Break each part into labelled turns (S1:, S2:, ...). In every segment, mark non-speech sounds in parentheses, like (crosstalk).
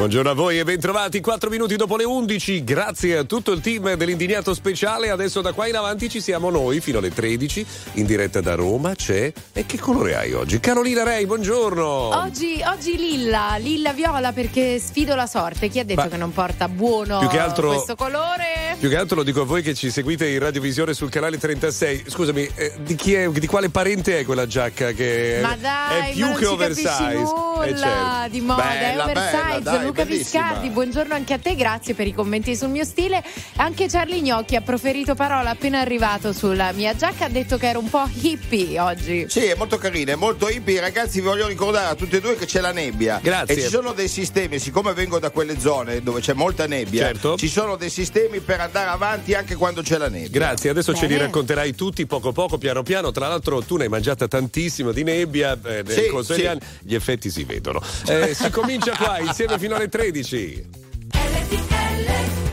S1: Buongiorno a voi e bentrovati. 4 minuti dopo le 11. Grazie a tutto il team dell'Indignato Speciale. Adesso da qua in avanti ci siamo noi fino alle 13 in diretta da Roma. C'è. E che colore hai oggi? Carolina Rei, buongiorno.
S2: Oggi, oggi lilla, lilla viola perché sfido la sorte. Chi ha detto Ma che non porta buono più che altro, questo colore?
S1: Più che altro lo dico a voi che ci seguite in radiovisione sul canale 36. Scusami, eh, di, chi è, di quale parente è quella giacca che
S2: ma dai,
S1: è più
S2: ma
S1: che oversize?
S2: Nulla eh, certo. di moda, bella, è oversize. Bella, dai, Luca bellissima. Viscardi, buongiorno anche a te, grazie per i commenti sul mio stile. Anche Charlie Gnocchi ha proferito parola appena arrivato sulla mia giacca, ha detto che era un po' hippie oggi.
S3: Sì, è molto carina, è molto hippie. Ragazzi, vi voglio ricordare a tutti e due che c'è la nebbia.
S1: Grazie.
S3: E ci sono dei sistemi, siccome vengo da quelle zone dove c'è molta nebbia,
S1: certo.
S3: ci sono dei sistemi per andare avanti anche quando c'è la nebbia.
S1: Grazie, adesso Bene. ce li racconterai tutti poco poco, piano piano. Tra l'altro tu ne hai mangiata tantissimo di nebbia eh, nel sì, corso degli sì. anni, gli effetti si vedono. Eh, si comincia qua insieme fino alle 13.
S4: RTL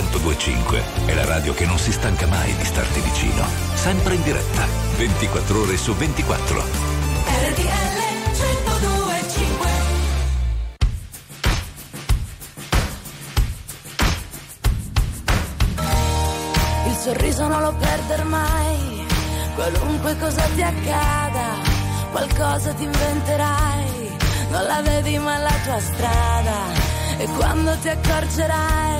S4: 1025 è la radio che non si stanca mai di starti vicino. Sempre in diretta, 24 ore su 24. RTL 1025
S5: Il sorriso non lo perder mai, qualunque cosa ti accada, qualcosa ti inventerai, non la vedi ma la tua strada e quando ti accorgerai,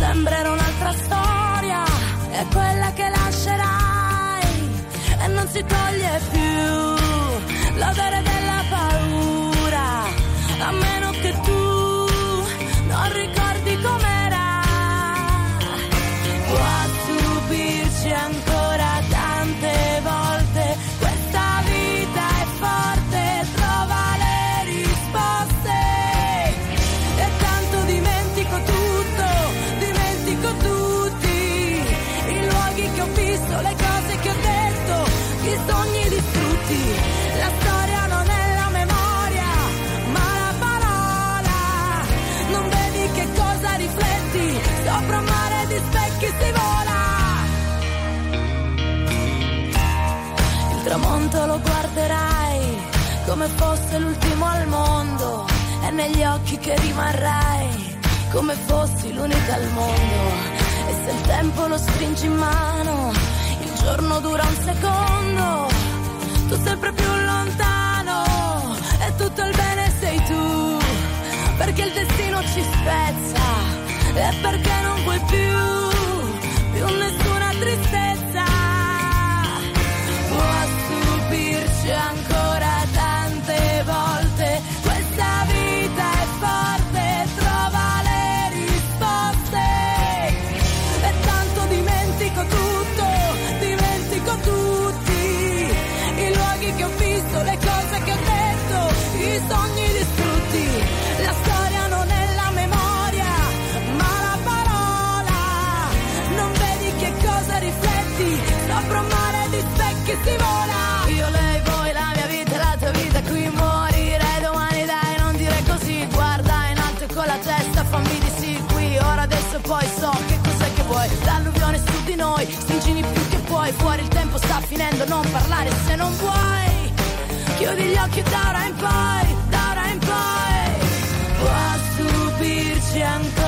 S5: sembrerà un'altra storia, è quella che lascerai e non si toglie più l'odore della paura, a meno che tu come fosse l'ultimo al mondo e negli occhi che rimarrai come fossi l'unica al mondo. E se il tempo lo stringi in mano il giorno dura un secondo. Tu sempre più lontano e tutto il bene sei tu perché il destino ci spezza e perché non vuoi più più nessuna tristezza. Può stupirci ancora non parlare se non vuoi. Chiudi gli occhi da ora in poi da ora in poi. Può stupirci ancora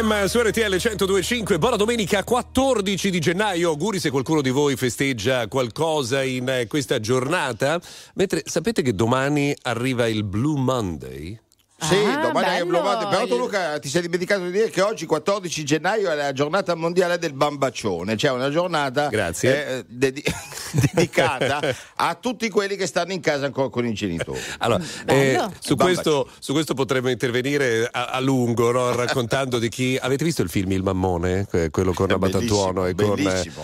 S1: Emma su RTL 1025, buona domenica 14 di gennaio. Auguri se qualcuno di voi festeggia qualcosa in eh, questa giornata. Mentre sapete che domani arriva il Blue Monday?
S3: Sì,
S2: Ah,
S3: domani è
S2: bello.
S3: Blue Però tu Luca ti sei dimenticato di dire che oggi 14 gennaio è la giornata mondiale del bambaccione, cioè una giornata eh, dedi- (laughs) dedicata a tutti quelli che stanno in casa ancora con i genitori.
S1: Allora, eh, su, questo, su questo potremmo intervenire a, a lungo, no? (laughs) raccontando di chi. Avete visto il film Il Mammone? Que- Quello con
S3: È
S1: Abattantuono e con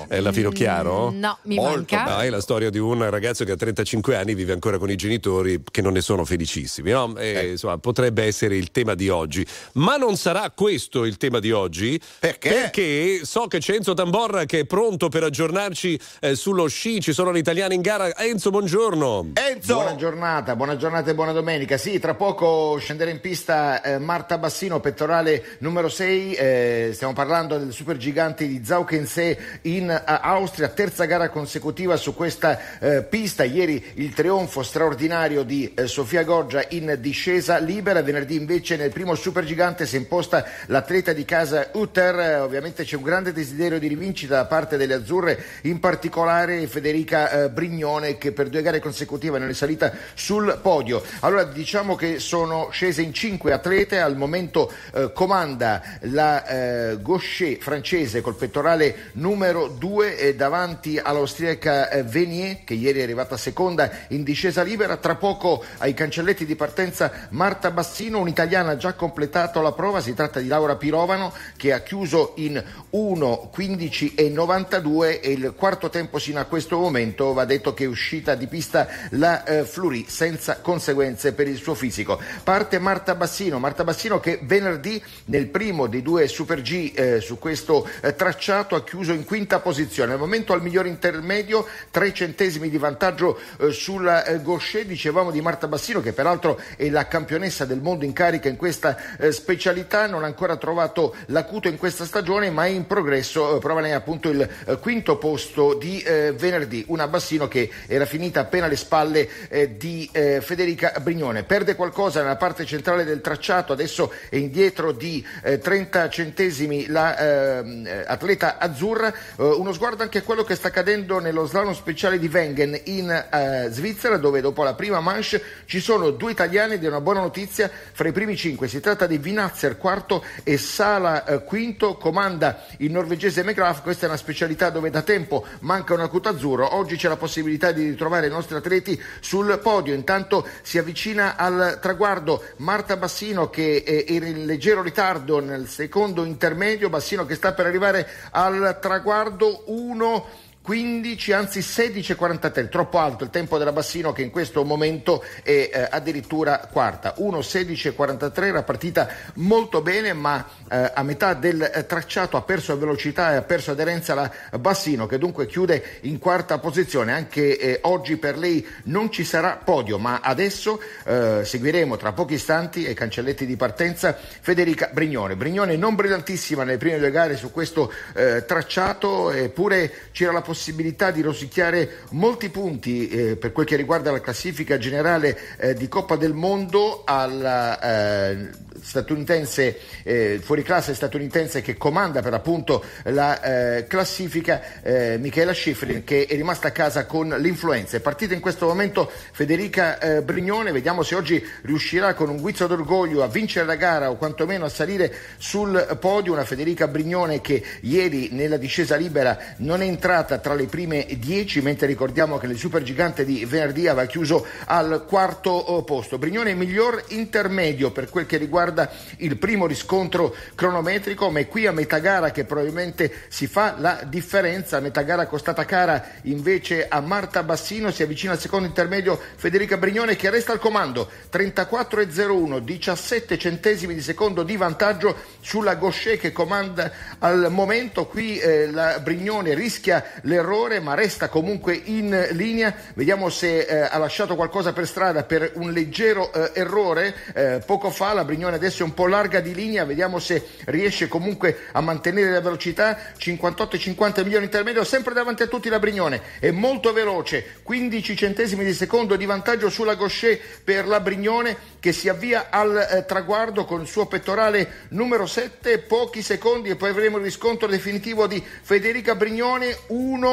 S1: eh, la Finocchiaro?
S2: Mm, No, mi
S3: Molto
S2: manca.
S1: No, è la storia di un ragazzo che a 35 anni vive ancora con i genitori che non ne sono felicissimi. no? E,
S3: Eh.
S1: Insomma, potrebbe essere il tema di oggi. Ma non sarà questo il tema di oggi.
S3: Perché?
S1: Perché so che c'è Enzo Tamborra che è pronto per aggiornarci eh, sullo sci. Ci sono gli italiani in gara. Enzo, buongiorno.
S3: Enzo!
S6: Buona giornata, buona giornata e buona domenica. Sì, tra poco scenderà in pista eh, Marta Bassino, pettorale numero 6. eh, stiamo parlando del supergigante di Zaukense in eh, Austria, terza gara consecutiva su questa eh, pista. Ieri il trionfo straordinario di eh, Sofia Goggia in discesa libera. Venerdì invece nel primo supergigante si è imposta l'atleta di casa Utter. Eh, ovviamente c'è un grande desiderio di rivincita da parte delle azzurre, in particolare Federica eh, Brignone che per due gare consecutive non è salita sul podio. Allora diciamo che sono scese in cinque atlete, al momento eh, comanda la eh, Gaucher francese col pettorale numero 2 davanti all'austriaca eh, Venier che ieri è arrivata seconda in discesa libera, tra poco ai cancelletti di partenza Marta Bassino, un'italiana già completato la prova, si tratta di Laura Pirovano che ha chiuso in 1.15 e 92 e il quarto tempo sino a questo momento va detto che è uscita di pista la eh, Fleury senza conseguenze per il suo fisico. Parte Marta Bassino, Marta Bassino che venerdì nel primo dei due Super G eh, su questo eh, tracciato ha chiuso in quinta posizione. Al momento al miglior intermedio, tre centesimi di vantaggio eh, sulla eh, Gaucher, dicevamo di Marta Bassino che peraltro è la campionessa del mondo in carica in questa eh, specialità, non ha ancora trovato l'acuto in questa stagione ma è in progresso, eh, prova appunto il eh, quinto posto di venerdì, una Bassino che era finita appena alle spalle di Federica Brignone, perde qualcosa nella parte centrale del tracciato, adesso è indietro di eh, 30 centesimi la ehm, eh, atleta azzurra, uno sguardo anche a quello che sta accadendo nello slalom speciale di Wengen in Svizzera dove dopo la prima manche ci sono due italiani è una buona notizia Venezia. Fra i primi cinque. Si tratta di Vinazzer quarto e Sala eh, quinto, comanda il norvegese McGrath, questa è una specialità dove da tempo manca un acuto azzurro, oggi c'è la possibilità di ritrovare i nostri atleti sul podio, intanto si avvicina al traguardo Marta Bassino che era in leggero ritardo nel secondo intermedio, Bassino che sta per arrivare al traguardo 1 15, anzi 16,43, troppo alto il tempo della Bassino che in questo momento è eh, addirittura quarta. 1,16,43, la partita molto bene, ma eh, a metà del eh, tracciato ha perso velocità e ha perso aderenza la Bassino che dunque chiude in quarta posizione. Anche eh, oggi per lei non ci sarà podio, ma adesso eh, seguiremo tra pochi istanti ai cancelletti di partenza Federica Brignone. Brignone non brillantissima nelle prime due gare su questo eh, tracciato, eppure c'era la possibilità possibilità di rosicchiare molti punti eh, per quel che riguarda la classifica generale eh, di Coppa del Mondo alla eh, statunitense, eh, fuori classe statunitense che comanda per appunto la eh, classifica, eh, Michela Schifrin che è rimasta a casa con l'influenza. È partita in questo momento Federica Brignone, vediamo se oggi riuscirà con un guizzo d'orgoglio a vincere la gara o quantomeno a salire sul podio. Una Federica Brignone che ieri nella discesa libera non è entrata tra le prime dieci, mentre ricordiamo che nel supergigante di venerdì aveva chiuso al quarto oh, posto. Brignone miglior intermedio per quel che riguarda il primo riscontro cronometrico, ma è qui a metà gara che probabilmente si fa la differenza. A metà gara costata cara invece a Marta Bassino, si avvicina al secondo intermedio Federica Brignone che resta al comando, 34,01, 17 centesimi di secondo di vantaggio sulla Gaucher che comanda al momento. Qui eh, la Brignone rischia l'errore ma resta comunque in linea. Vediamo se eh, ha lasciato qualcosa per strada per un leggero eh, errore. Eh, poco fa la Brignone adesso è un po' larga di linea, vediamo se riesce comunque a mantenere la velocità, 58-50 milioni intermedio, sempre davanti a tutti la Brignone, è molto veloce, 15 centesimi di secondo di vantaggio sulla Gaucher per la Brignone che si avvia al eh, traguardo con il suo pettorale numero 7, pochi secondi e poi avremo il riscontro definitivo di Federica Brignone. 1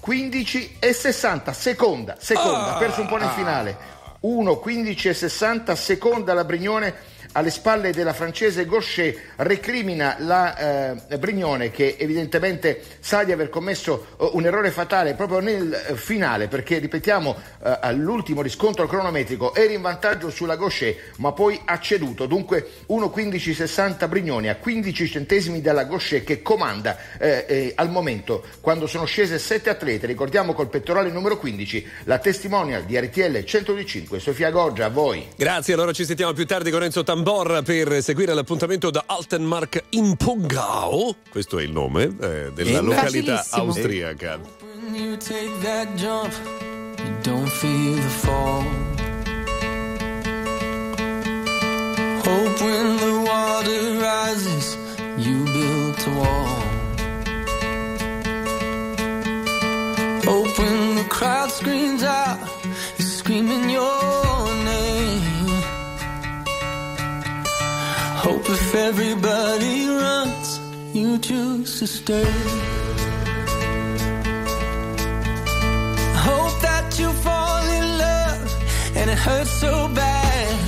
S6: 15 e 60 seconda, seconda, ha perso un po' nel finale. 1 15 e 60 seconda la Brignone alle spalle della francese Gaucher recrimina la eh, Brignone che evidentemente sa di aver commesso uh, un errore fatale proprio nel uh, finale perché ripetiamo uh, all'ultimo riscontro cronometrico era in vantaggio sulla Gaucher ma poi ha ceduto. Dunque 1.15.60 Brignone a 15 centesimi dalla Gaucher che comanda eh, eh, al momento. Quando sono scese sette atlete ricordiamo col pettorale numero 15 la testimonial di RTL 105 Sofia Goggia a voi.
S7: Grazie allora ci sentiamo più tardi con Enzo Tam Tambor per seguire l'appuntamento da Altenmark in Pongau. Questo è il nome eh, della località austriaca. You take that jump, you don't feel the fall. Hope when the water rises, you build a wall. Hope when the crowd screams out, you're screaming your Hope if everybody runs, you choose to stay. Hope that you fall in love and it hurts so bad.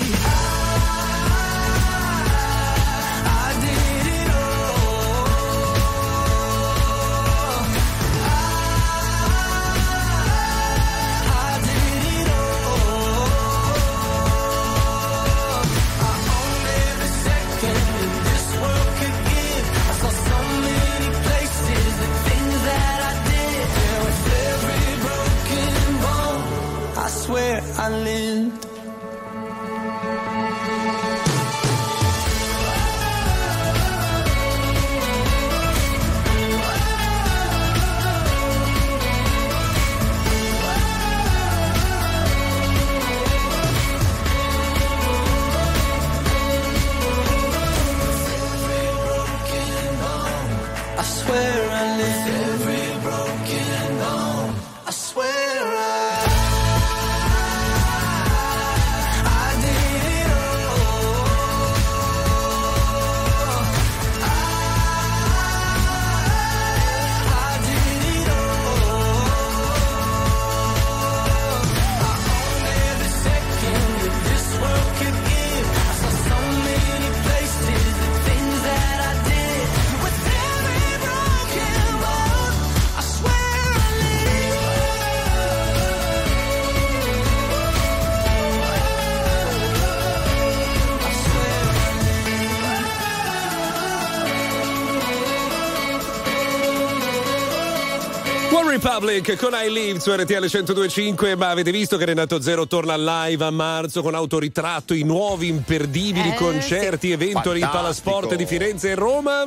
S1: Republic con I Live su RTL 1025 ma avete visto che Renato Zero torna live a marzo con autoritratto i nuovi imperdibili
S2: Eh,
S1: concerti
S2: sì.
S1: evento in
S3: Fantastico.
S1: Palasport di Firenze e Roma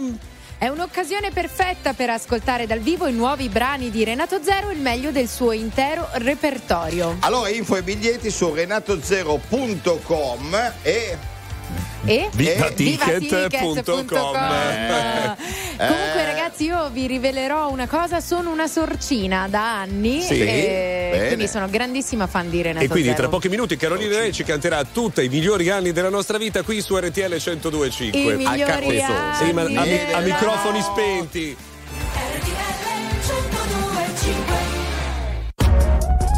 S2: È un'occasione perfetta per ascoltare dal vivo i nuovi brani di Renato Zero, il meglio del suo intero repertorio.
S3: Allora, info e biglietti su renatozero.com e
S2: E
S1: Vivaticket.com.
S2: Vivaticket.com. (laughs) Comunque, ragazzi, io vi rivelerò una cosa: sono una sorcina da anni.
S1: Sì,
S2: e
S3: bene.
S2: quindi sono grandissima fan di Renato
S1: e quindi
S2: Zero.
S1: tra pochi minuti Carolina Lei ci canterà tutti i migliori anni della nostra vita qui su RTL 1025
S2: I migliori
S3: capezzone.
S2: anni
S1: Sì, ma a, mi- a
S2: della-
S1: microfoni spenti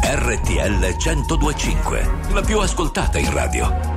S8: RTL 1025, la più ascoltata in radio.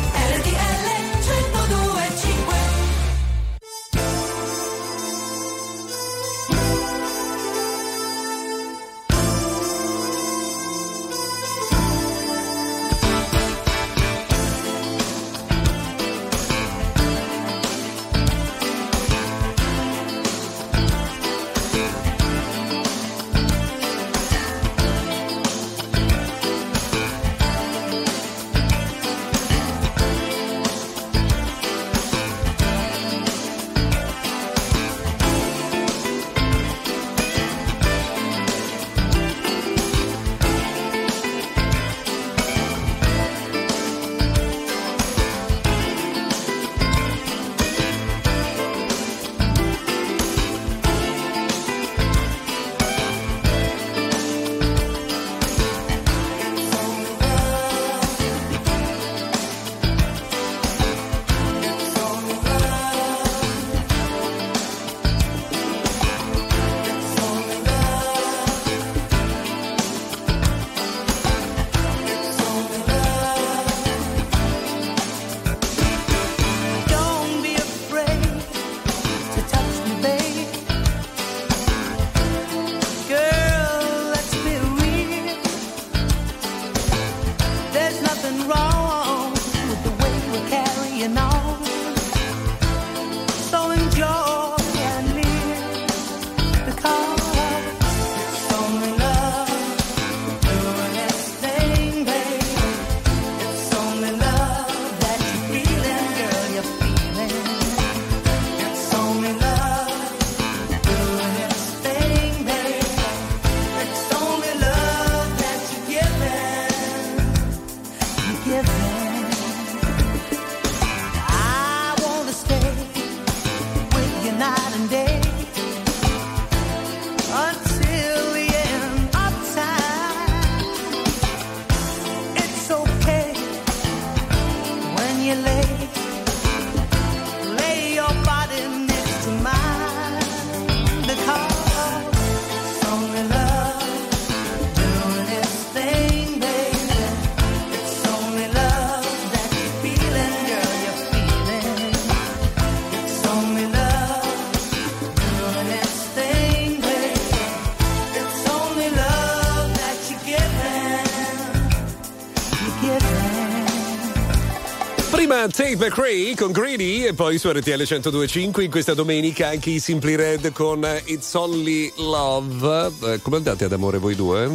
S1: Tate McRae con Greedy e poi su RTL 1025 in questa domenica anche i Simply Red con It's Only Love. Eh, come andate ad amore voi due?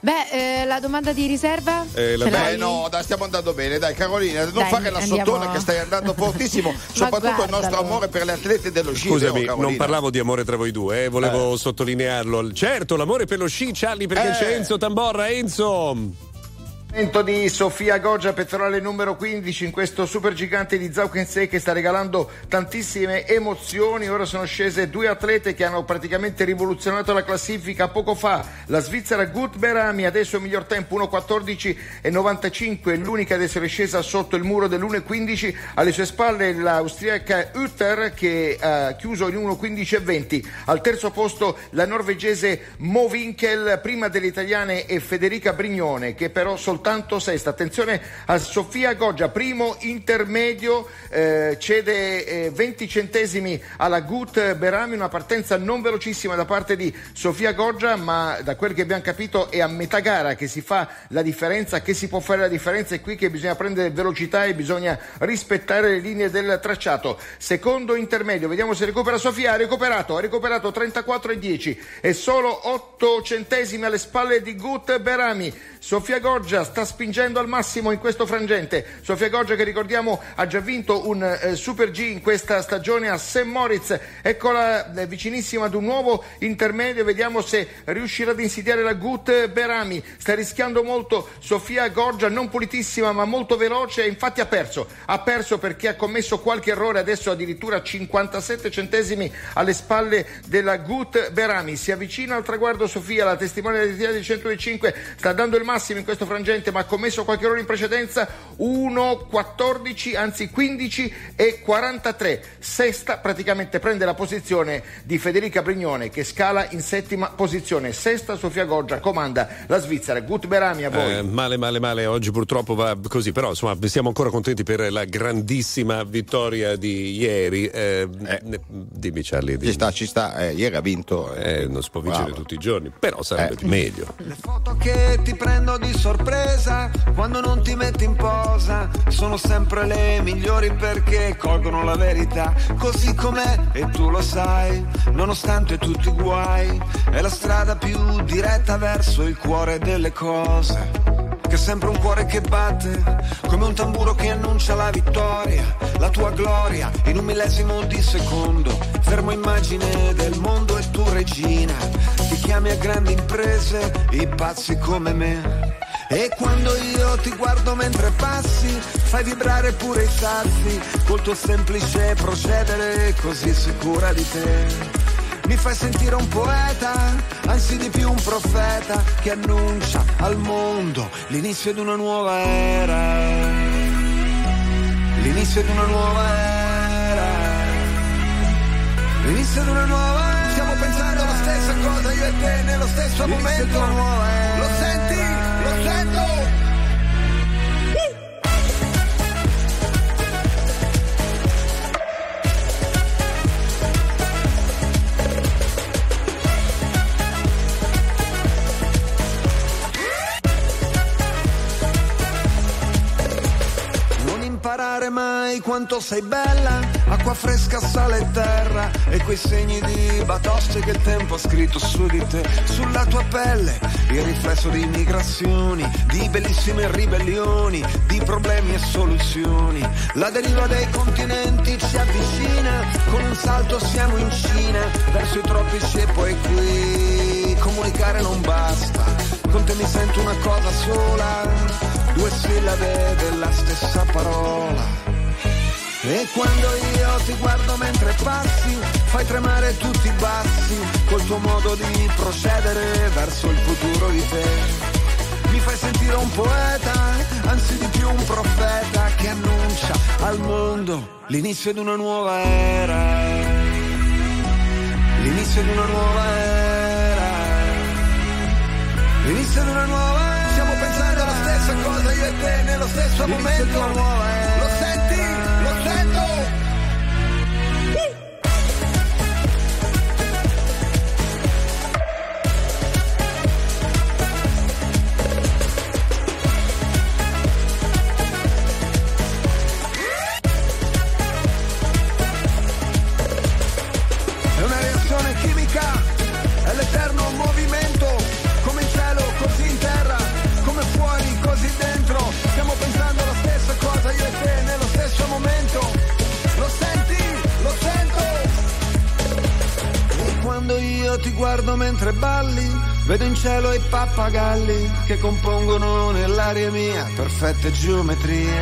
S2: Beh, eh, la domanda di riserva?
S1: Eh, la- Beh,
S3: no, dai, stiamo andando bene. Dai, Carolina, non
S2: Dai,
S3: fare la
S2: andiamo-
S3: sottona che stai andando (laughs) fortissimo. Soprattutto il nostro
S2: guardalo.
S3: amore per le atlete dello sci.
S1: Scusami,
S3: vero,
S1: non parlavo di amore tra voi due, eh, volevo sottolinearlo. Certo, l'amore per lo sci, Charlie, perché
S3: Eh.
S1: c'è Enzo Tamborra. Enzo!
S6: Momento di Sofia Goggia, pettorale numero 15 in questo super gigante di Zaukensei che sta regalando tantissime emozioni. Ora sono scese due atlete che hanno praticamente rivoluzionato la classifica poco fa. La svizzera Gut Berami, adesso miglior tempo 1.14.95, l'unica ad essere scesa sotto il muro dell'1.15. Alle sue spalle l'austriaca Utter che ha chiuso in 1.15.20. Al terzo posto la norvegese Mo Winkel, prima delle italiane e Federica Brignone che però soltanto sesta. Attenzione a Sofia Goggia, primo intermedio, eh, cede eh, 20 centesimi alla Gut Berami, una partenza non velocissima da parte di Sofia Goggia, ma da quel che abbiamo capito è a metà gara che si fa la differenza, che si può fare la differenza, è qui che bisogna prendere velocità e bisogna rispettare le linee del tracciato. Secondo intermedio, vediamo se recupera Sofia, ha recuperato, ha recuperato 34 e 10 e solo 8 centesimi alle spalle di Gut Berami. Sofia Goggia sta spingendo al massimo in questo frangente. Sofia Goggia che ricordiamo ha già vinto un eh, Super G in questa stagione a St. Moritz. Eccola eh, vicinissima ad un nuovo intermedio. Vediamo se riuscirà ad insidiare la Gut Berami. Sta rischiando molto Sofia Goggia, non pulitissima ma molto veloce. Infatti ha perso. Ha perso perché ha commesso qualche errore. Adesso addirittura 57 centesimi alle spalle della Gut Berami. Si avvicina al traguardo Sofia, la testimone di 105 sta dando il massimo in questo frangente ma ha commesso qualche errore in precedenza 1, 14, anzi 15 e 43. Sesta praticamente prende la posizione di Federica Brignone che scala in settima posizione. Sesta Sofia Goggia comanda la Svizzera. Gut Berami a voi.
S1: Eh, male, male, male. Oggi purtroppo va così, però insomma siamo ancora contenti per la grandissima vittoria di ieri. Eh,
S3: Eh.
S1: dimmi Charlie. Dimmi.
S3: Ci sta, ci sta, eh, ieri ha vinto.
S1: Eh, non si può vincere tutti i giorni, però sarebbe
S3: Eh.
S1: meglio.
S9: Le foto che ti prendo di sorpresa quando non ti metti in posa sono sempre le migliori perché colgono la verità così com'è e tu lo sai, nonostante tutti i guai, è la strada più diretta verso il cuore delle cose. Che è sempre un cuore che batte, come un tamburo che annuncia la vittoria, la tua gloria in un millesimo di secondo. Fermo immagine del mondo e tu regina, ti chiami a grandi imprese, i pazzi come me. E quando io ti guardo mentre passi, fai vibrare pure i sassi, col tuo semplice procedere così sicura di te. Mi fai sentire un poeta, anzi di più un profeta che annuncia al mondo l'inizio di una nuova era. L'inizio di una nuova era. L'inizio di una nuova era. Stiamo pensando alla stessa cosa io e te nello stesso momento. Lo senti? Imparare mai quanto sei bella, acqua fresca, sale e terra e quei segni di batoste che il tempo ha scritto su di te, sulla tua pelle, il riflesso di migrazioni, di bellissime ribellioni, di problemi e soluzioni. La deriva dei continenti ci avvicina, con un salto siamo in Cina, verso i tropici e poi qui. Comunicare non basta, con te mi sento una cosa sola due sillabe della stessa parola. E quando io ti guardo mentre passi, fai tremare tutti i bassi, col tuo modo di procedere verso il futuro di te. Mi fai sentire un poeta, anzi di più un profeta che annuncia al mondo l'inizio di una nuova era. L'inizio di una nuova era. L'inizio di una nuova era. Cosa io e te nello stesso momento. Guardo mentre balli, vedo in cielo i pappagalli che compongono nell'aria mia perfette geometrie.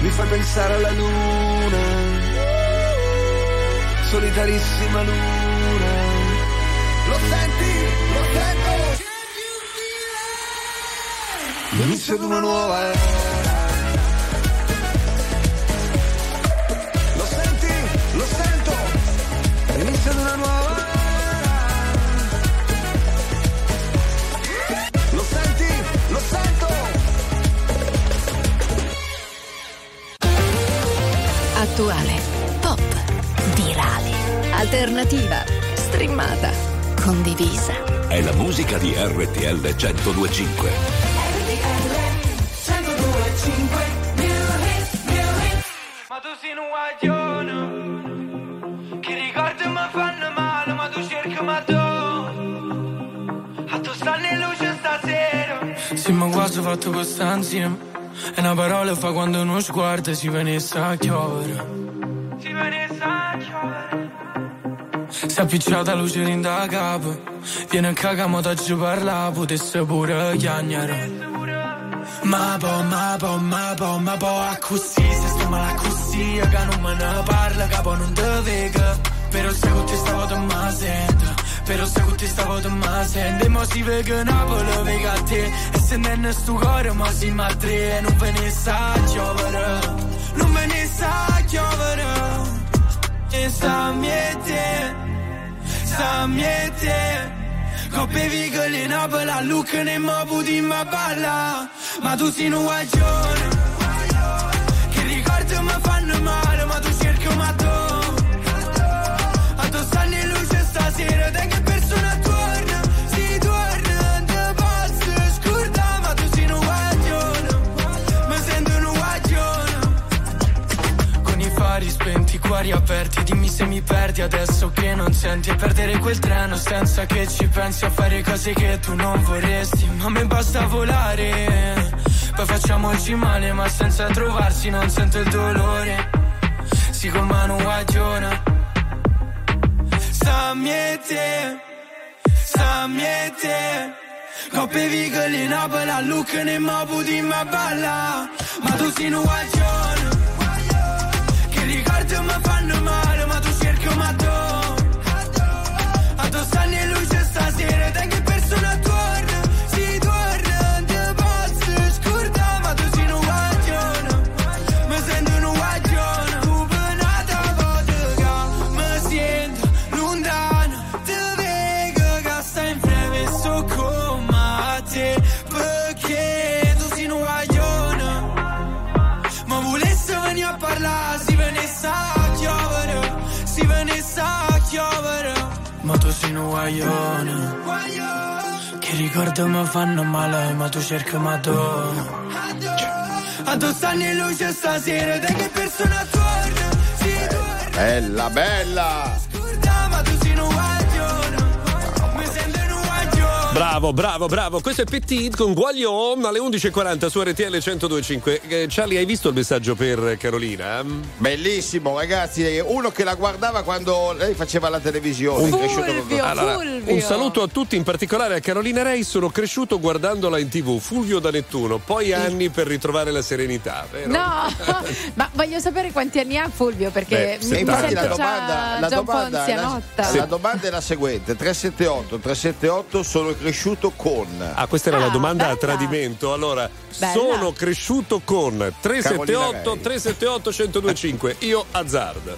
S9: Mi fai pensare alla luna solitarissima luna. Lo senti? Lo sento? L'inizio di una nuova era.
S10: Attuale, pop, virale, alternativa, streamata, condivisa.
S4: È la musica di RTL 1025.
S11: Ma tu sei un guaglione Che ricordi mi fanno male Ma tu cerchi ma tu A tu stanno in luce stasera.
S12: Siamo quasi fatto questa insieme E una parola fa quando uno sguardo si venisse a chiovere.
S11: Si venisse a chiovere.
S12: Si è appicciata luce in da capo. Viene a cagamo da giù parla Potesse pure chiagnare. Ma po, ma po, ma po, ma po A così, se sto male a così Che non me ne parla, capo non te vega. Però se con te stavo te ma sento Se con te stavo da ma sente Mo si vede Napoli vega te E se non sto cuore ma si ma E non ve ne sa chiovere Non ve ne sa chiovere E sa miete Sa miete. Coppe vigole Napoli a Lucca ne mo puti ma balla. Ma tu sei un guaglione. Che ricordi mi fanno male Ma tu cerchi ma tu A tu stasera Da che persona torna. Si torna Te posso scordare Ma tu sei un guaglione Mi sento un guaglione con i fari spenti, i cuori aperti Dimmi se mi perdi adesso che non senti. E perdere quel treno senza che ci pensi A fare cose che tu non vorresti. Ma a me basta volare Poi facciamoci male ma senza trovarsi non sento il dolore. Si con mano guagiona Sta miete Sta miete Coppe vigole Napoli a Lucca ne mo puti ma balla. Ma tu sei un guagione che ricordi mi fanno male ma tu cerchi ma tu guaglione, che ricordi mi fanno male, ma tu cerchi ma tu. A tu stanno in luce stasera, da che persona torna, torna,
S3: Bella, bella!
S1: Bravo, bravo, bravo. Questo è Petit con Guaglion alle 11.40 su RTL 1025. Eh, Charlie, hai visto il messaggio per Carolina?
S3: Bellissimo, ragazzi. Uno che la guardava quando lei faceva la televisione. Con-
S1: Allora, un saluto a tutti, in particolare a Carolina Rei. Sono cresciuto guardandola in tv, Fulvio da Nettuno, poi anni per ritrovare la serenità, vero?
S2: No, (laughs) ma voglio sapere quanti anni ha Fulvio perché
S1: Beh,
S2: mi, mi sento
S3: la domanda, la, domanda, la, la domanda è la seguente: 378 378 sono cresciuto con.
S1: Ah, questa era la
S2: Ah,
S1: domanda a
S2: bella.
S1: tradimento. Allora,
S2: Bella.
S1: sono cresciuto con 378
S3: Rei.
S1: 378 1025. Io azzard.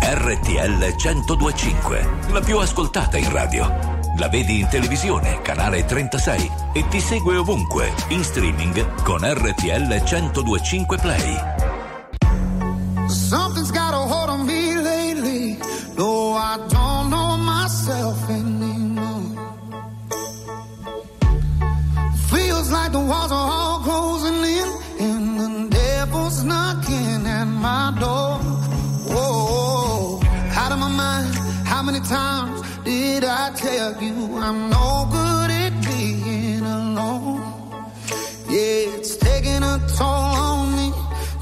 S13: RTL 1025, la più ascoltata in radio. La vedi in televisione, canale 36 e ti segue ovunque, in streaming con RTL 1025 Play.
S14: I don't know myself anymore. Feels like the walls are all closing in, and the devil's knocking at my door. Whoa, out of my mind. How many times did I tell you I'm no good at being alone? Yeah, it's taking a toll.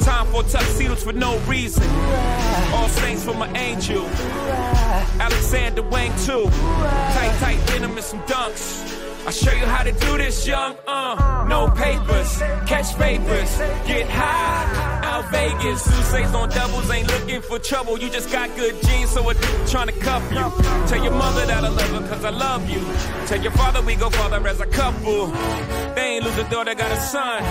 S15: Time for tuxedos for no reason. All saints for my angel. Alexander Wang too. Tight, tight denim and some dunks. I show you how to do this, young. Uh, no papers, catch papers, get high. Out Vegas, Sousa's on doubles, ain't looking for trouble. You just got good genes, so a trying to cuff you. Tell your mother that I love her, cause I love you. Tell your father we go farther as a couple. They ain't lose a daughter, got a son.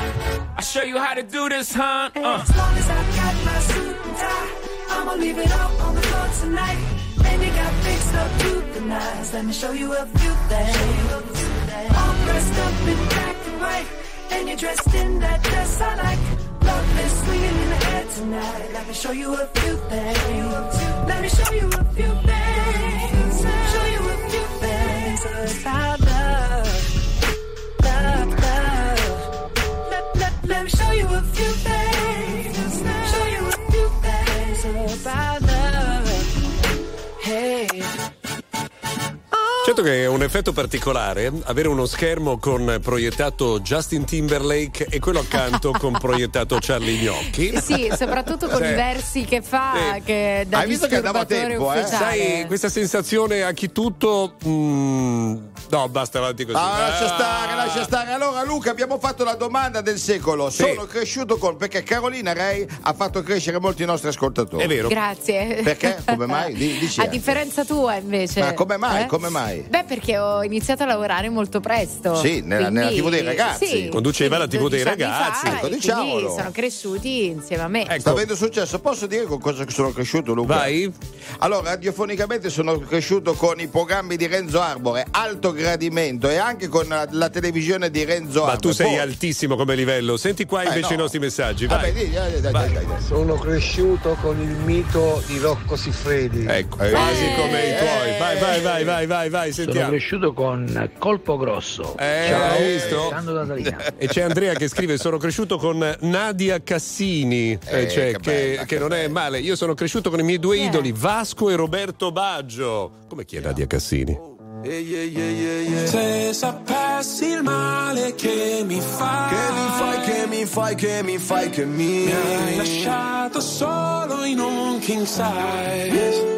S15: I show you how to do this, huh? Uh.
S16: As long as I got my suit and tie, I'ma leave it all on the floor tonight. Got fixed up. Let me show you a few things. All dressed up in black and white, and you're dressed in that dress I like. Love is swinging in the air tonight. Let me show you a few things. Let me show you a few things. Show you a few things about love, love, love. Let, let, let me show you a few things.
S1: Certo che è un effetto particolare avere uno schermo con proiettato Justin Timberlake e quello accanto con (laughs) proiettato Charlie Gnocchi.
S2: Sì, soprattutto con
S1: Sì.
S2: i versi che fa,
S1: Sì.
S2: che da
S3: Hai visto che andava a tempo, eh?
S1: Sai, questa sensazione a chi tutto. mm, no, basta avanti così.
S3: Ah, lascia stare, lascia stare. Allora, Luca, abbiamo fatto la domanda del secolo.
S1: Sì.
S3: Sono cresciuto con. Perché Carolina Rei ha fatto crescere molti nostri ascoltatori.
S1: È vero.
S2: Grazie.
S3: Perché? Come (laughs) mai? Di- dici
S2: A
S3: anche.
S2: differenza tua, invece.
S3: Ma come mai?
S2: Eh?
S3: Come mai? Mai?
S2: Beh, perché ho iniziato a lavorare molto presto.
S3: Sì, nella-
S2: Quindi-
S3: nella TV dei ragazzi.
S2: Sì,
S1: Conduceva la TV dei
S2: 12 anni
S1: ragazzi.
S2: fa,
S3: Ecco, diciamolo.
S2: sono cresciuti insieme a me.
S3: Sta avendo successo, posso dire con cosa sono cresciuto Luca?
S1: Vai.
S3: Allora, radiofonicamente sono cresciuto con i programmi di Renzo Arbore, alto gradimento e anche con la, la televisione di Renzo
S1: Ma
S3: Arbore.
S1: tu sei
S3: Poi-
S1: altissimo come livello. Senti qua
S3: Eh,
S1: invece
S3: no.
S1: i nostri messaggi.
S3: Vabbè,
S1: Vai.
S3: dai, dai, dai, dai, dai, dai.
S17: Sono cresciuto con il mito di Rocco Siffredi.
S1: Ecco, quasi come i tuoi. Vai, vai, vai, vai, vai, vai,
S17: Sono
S1: sentiamo.
S17: cresciuto con Colpo Grosso.
S1: Eh,
S17: Ciao,
S1: hai visto? E c'è Andrea che scrive: Sono cresciuto con Nadia Cassini, eh,
S3: Eh,
S1: cioè,
S3: che
S1: che,
S3: bella,
S1: che
S3: che
S1: non è male. Io sono cresciuto con i miei due
S2: è?
S1: idoli, Vasco e Roberto Baggio. Come chi è Nadia Cassini?
S18: Se sapessi il male che mi fai,
S9: Che mi fai, che mi fai, che mi fai, che mi
S18: mi hai lasciato solo in un king size.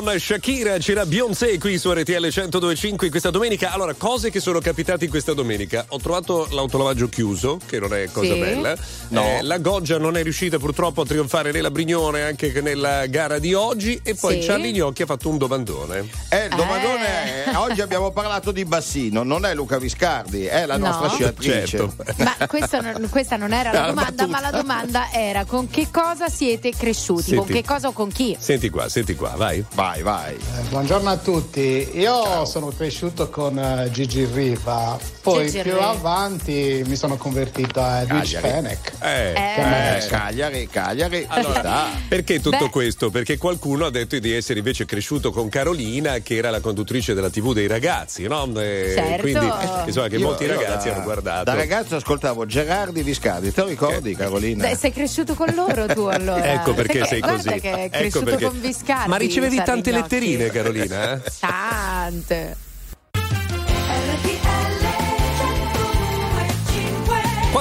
S1: Con Shakira, c'era Beyoncé qui su RTL 1025 questa domenica. Allora, cose che sono capitate in questa domenica. Ho trovato l'autolavaggio chiuso, che non è cosa
S2: Sì.
S1: bella.
S3: No.
S1: Eh, la Goggia non è riuscita purtroppo a trionfare nella Brignone anche che nella gara di oggi. E poi
S2: Sì.
S1: Charlie Gnocchi ha fatto un domandone.
S3: Eh, il domandone è- oggi abbiamo parlato di Bassino, non è Luca Viscardi, è la
S2: No.
S3: nostra sciatrice.
S1: Certo. (laughs)
S2: Ma questo non- questa non era la
S3: una
S2: domanda, ma
S3: battuta.
S2: la domanda era con che cosa siete cresciuti? Con
S1: Senti.
S2: che cosa o con chi?
S1: Senti qua, senti qua, vai.
S3: Vai, vai.
S19: Eh, buongiorno a tutti, io sono cresciuto con eh, Gigi Riva, poi
S2: Gigi
S19: più
S2: Riva.
S19: avanti mi sono convertito a Edwidge
S3: Cagliari.
S19: Fenech.
S1: Eh.
S2: Eh.
S3: Eh, Cagliari, Cagliari,
S1: Allora, perché tutto
S2: Beh.
S1: questo? Perché qualcuno ha detto di essere invece cresciuto con Carolina, che era la conduttrice della TV dei ragazzi, no? Eh,
S2: Certo.
S1: Quindi, insomma, che
S3: Io-
S1: molti
S3: io
S1: ragazzi
S3: da-
S1: hanno guardato.
S3: Da ragazzo ascoltavo Gerardi Viscardi, te lo ricordi Carolina?
S2: Beh, sei cresciuto con loro tu (laughs) allora.
S1: Ecco perché sei
S2: guarda
S1: così.
S2: che è
S1: Ecco
S2: cresciuto
S1: perché.
S2: con Viscardi.
S1: Ma ricevevi
S2: Charlie
S1: tante letterine, Carolina? eh? (laughs)
S2: Tante.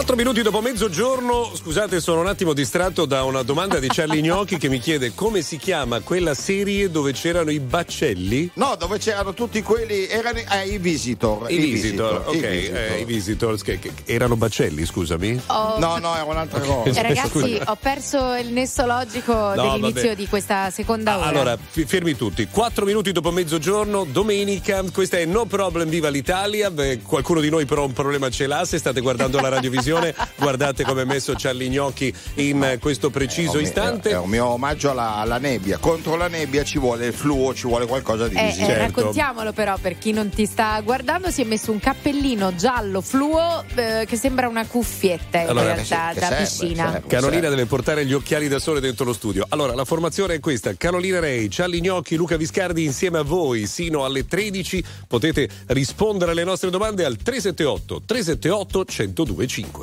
S1: 4 minuti dopo mezzogiorno, scusate, sono un attimo distratto da una domanda di Charlie Gnocchi che mi chiede come si chiama quella serie dove c'erano i baccelli?
S3: No, dove c'erano tutti quelli, erano eh, i visitor.
S1: I visitor, ok,
S3: i
S1: eh, i visitors che, che- erano baccelli, scusami.
S2: Ho-
S3: No, no, era un'altra
S1: Ok.
S3: cosa. (laughs)
S2: Eh, Ragazzi,
S1: Scusa.
S2: ho perso il nesso logico
S1: No,
S2: dell'inizio
S1: vabbè.
S2: di questa seconda ora.
S1: Allora, fermi tutti. 4 minuti dopo mezzogiorno, domenica. Questa è No Problem Viva l'Italia. Beh, qualcuno di noi però un problema ce l'ha. Se state guardando la radiovisione, guardate come è messo Charlie Gnocchi in eh, questo preciso
S3: È un mio-
S1: istante.
S3: È un mio omaggio alla, alla nebbia. Contro la nebbia ci vuole il fluo, ci vuole qualcosa di
S2: Eh,
S3: visibile.
S2: eh,
S1: Certo.
S2: raccontiamolo però per chi non ti sta guardando si è messo un cappellino giallo fluo eh, che sembra una cuffietta in
S1: Allora,
S2: realtà
S3: che
S2: da
S3: serve,
S2: piscina
S3: serve.
S1: Carolina deve portare gli occhiali da sole dentro lo studio. Allora, la formazione è questa: Carolina Rei, Charlie Gnocchi, Luca Viscardi insieme a voi sino alle 13. Potete rispondere alle nostre domande al 378 378 1025.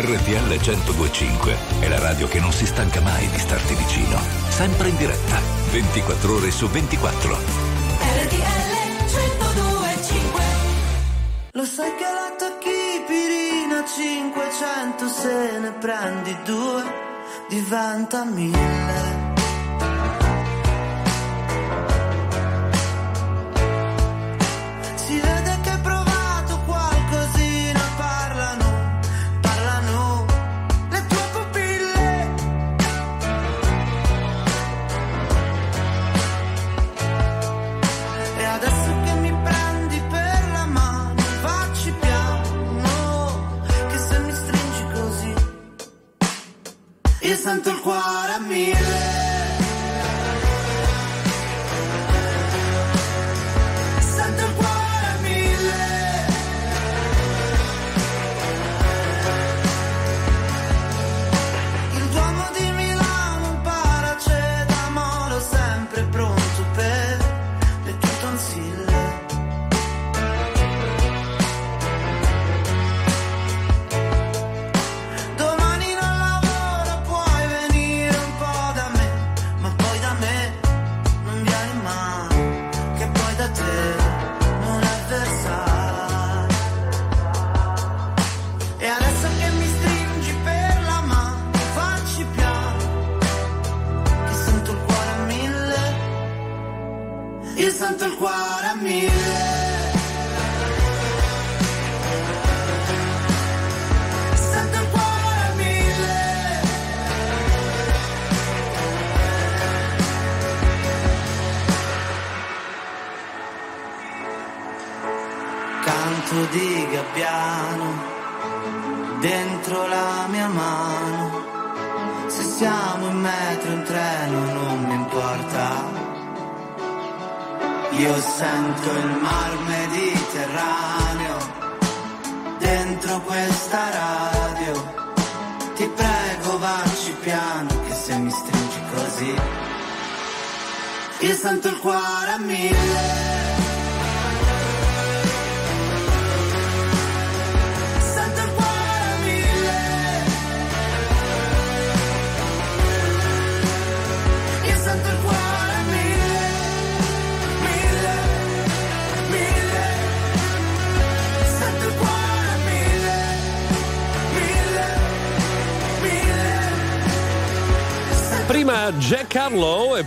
S13: RTL 1025 è la radio che non si stanca mai di starti vicino. Sempre in diretta, 24 ore su 24.
S20: RTL 1025 Lo sai che la tachipirina 500 se ne prendi due diventa mille
S21: sento il cuore a mille.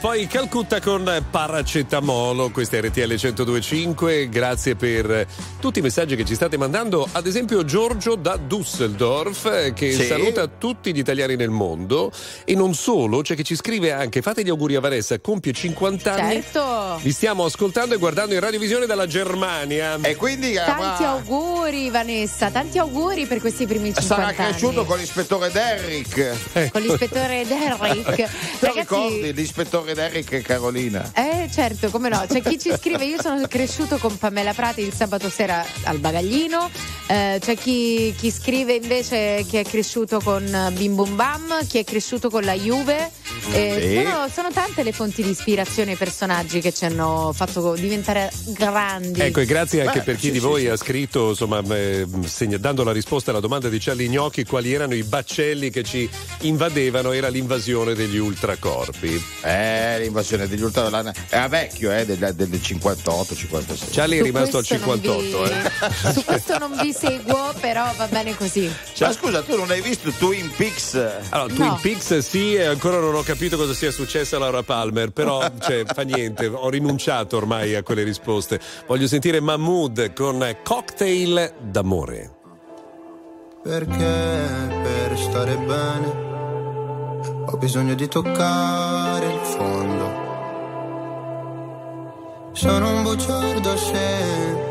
S1: Poi Calcutta con Paracetamolo, questa è RTL 1025, grazie per tutti i messaggi che ci state mandando, ad esempio Giorgio da Düsseldorf eh, che
S3: Sì.
S1: saluta tutti gli italiani nel mondo e non solo, c'è che ci scrive anche fate gli auguri a Vanessa, compie 50 anni.
S2: Certo.
S1: Vi stiamo ascoltando e guardando in radiovisione dalla Germania.
S3: E quindi eh,
S2: Tanti auguri Vanessa, tanti auguri per questi primi 50
S3: sarà
S2: anni.
S3: cresciuto con l'ispettore Derrick.
S2: Con l'ispettore Derrick. (laughs)
S3: Te lo ricordi l'ispettore Derrick e Carolina?
S2: Eh certo, come no, c'è chi ci scrive, io sono cresciuto con Pamela Prati il sabato sera al bagaglino, Eh, c'è chi, chi scrive invece che è cresciuto con Bim Bum Bam, chi è cresciuto con la Juve, Eh,
S1: Sì.
S2: sono, sono tante le fonti di ispirazione ai personaggi che ci hanno fatto diventare grandi.
S1: Ecco, e grazie anche
S2: Beh,
S1: per chi
S2: sì,
S1: di
S2: sì,
S1: voi
S2: sì.
S1: ha scritto, insomma, eh, segna- dando la risposta alla domanda di Charlie Gnocchi, quali erano i baccelli che ci invadevano, era l'invasione degli ultracorpi.
S3: Eh, l'invasione degli ultracorpi. Era vecchio, eh, del, del 58, 56.
S1: Charlie è rimasto al
S2: questo non
S1: 58,
S2: vi-
S1: eh.
S2: Su questo non vi seguo, però va bene così.
S3: Ma scusa, tu non hai visto Twin Peaks?
S1: Allora, Twin
S2: No.
S1: Peaks sì, e ancora non ho capito cosa sia successo a Laura Palmer, però cioè, fa niente, ho rinunciato ormai a quelle risposte. Voglio sentire Mahmood con Cocktail d'amore.
S14: Perché per stare bene ho bisogno di toccare il fondo. Sono un bugiardo se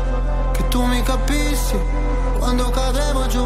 S14: tu mi capissi quando cadevo giù.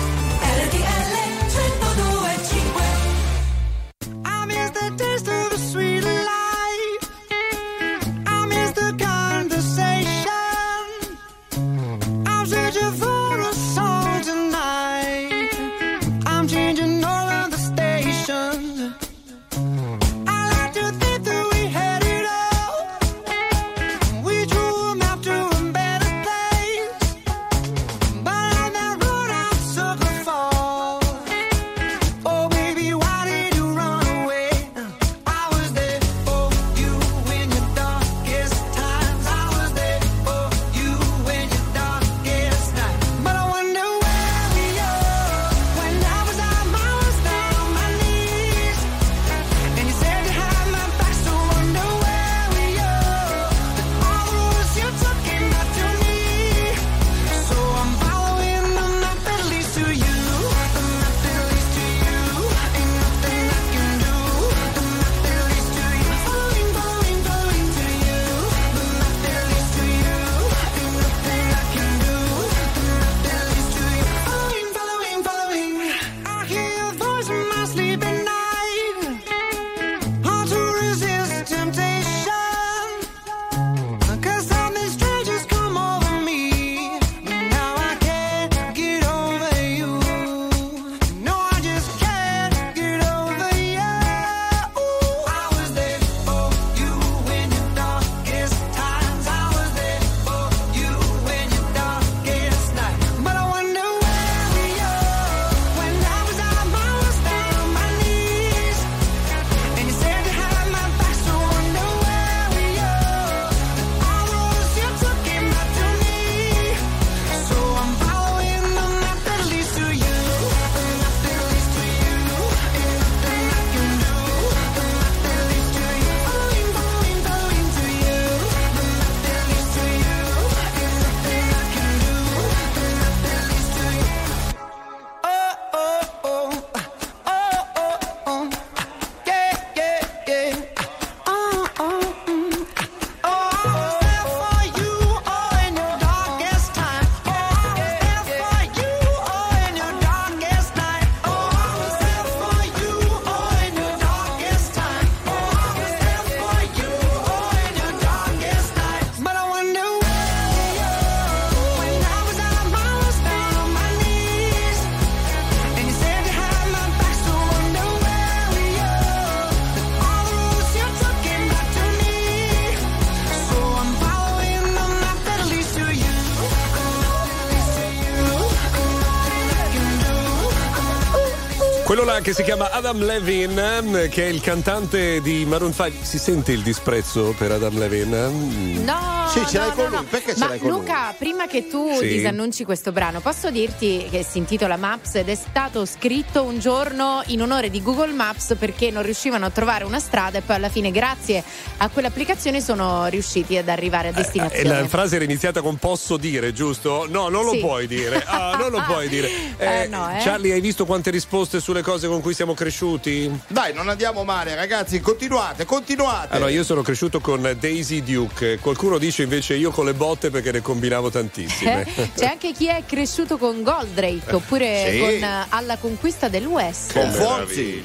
S1: Quello là che si chiama Adam Levin, che è il cantante di Maroon 5. Si sente il disprezzo per Adam Levin? Mm.
S2: No!
S3: Sì, ce
S2: no,
S3: l'hai
S2: no,
S3: con lui. No. Perché
S2: Ma ce
S3: l'hai con Luca, lui?
S2: Luca, prima che tu
S1: sì.
S2: disannunci questo brano, posso dirti che si intitola Maps ed è stato scritto un giorno in onore di Google Maps perché non riuscivano a trovare una strada e poi alla fine, grazie a quell'applicazione, sono riusciti ad arrivare a destinazione.
S1: Eh, eh, la frase era iniziata con posso dire, giusto? No, non lo
S2: sì.
S1: puoi dire. Ah, non lo puoi dire. (laughs)
S2: Eh, eh, no, eh.
S1: Charlie, hai visto quante risposte sulle le cose con cui siamo cresciuti?
S3: Dai, non andiamo male, ragazzi, continuate, continuate.
S1: Allora, io sono cresciuto con Daisy Duke. Qualcuno dice invece io con le botte perché ne combinavo tantissime.
S2: Eh, c'è anche chi è cresciuto con Goldrake oppure eh,
S1: sì.
S2: con eh, Alla conquista del West.
S1: Con Forzi.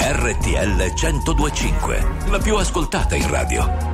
S20: RTL 1025, la più ascoltata in radio.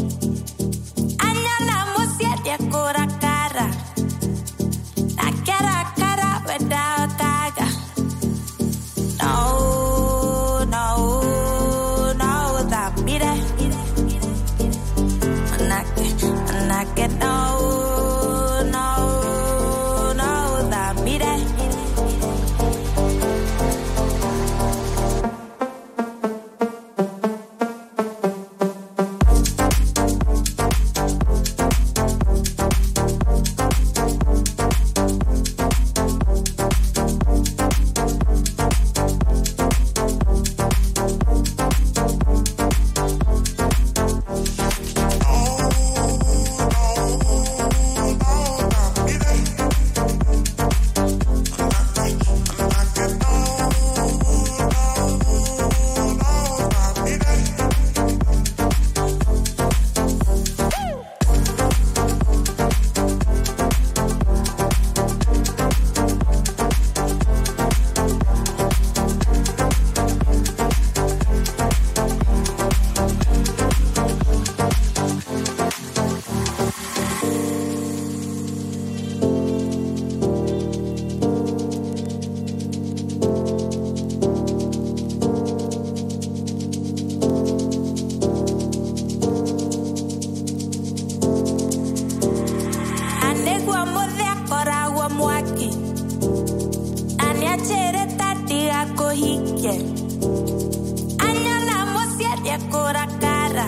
S5: cor a
S20: cara.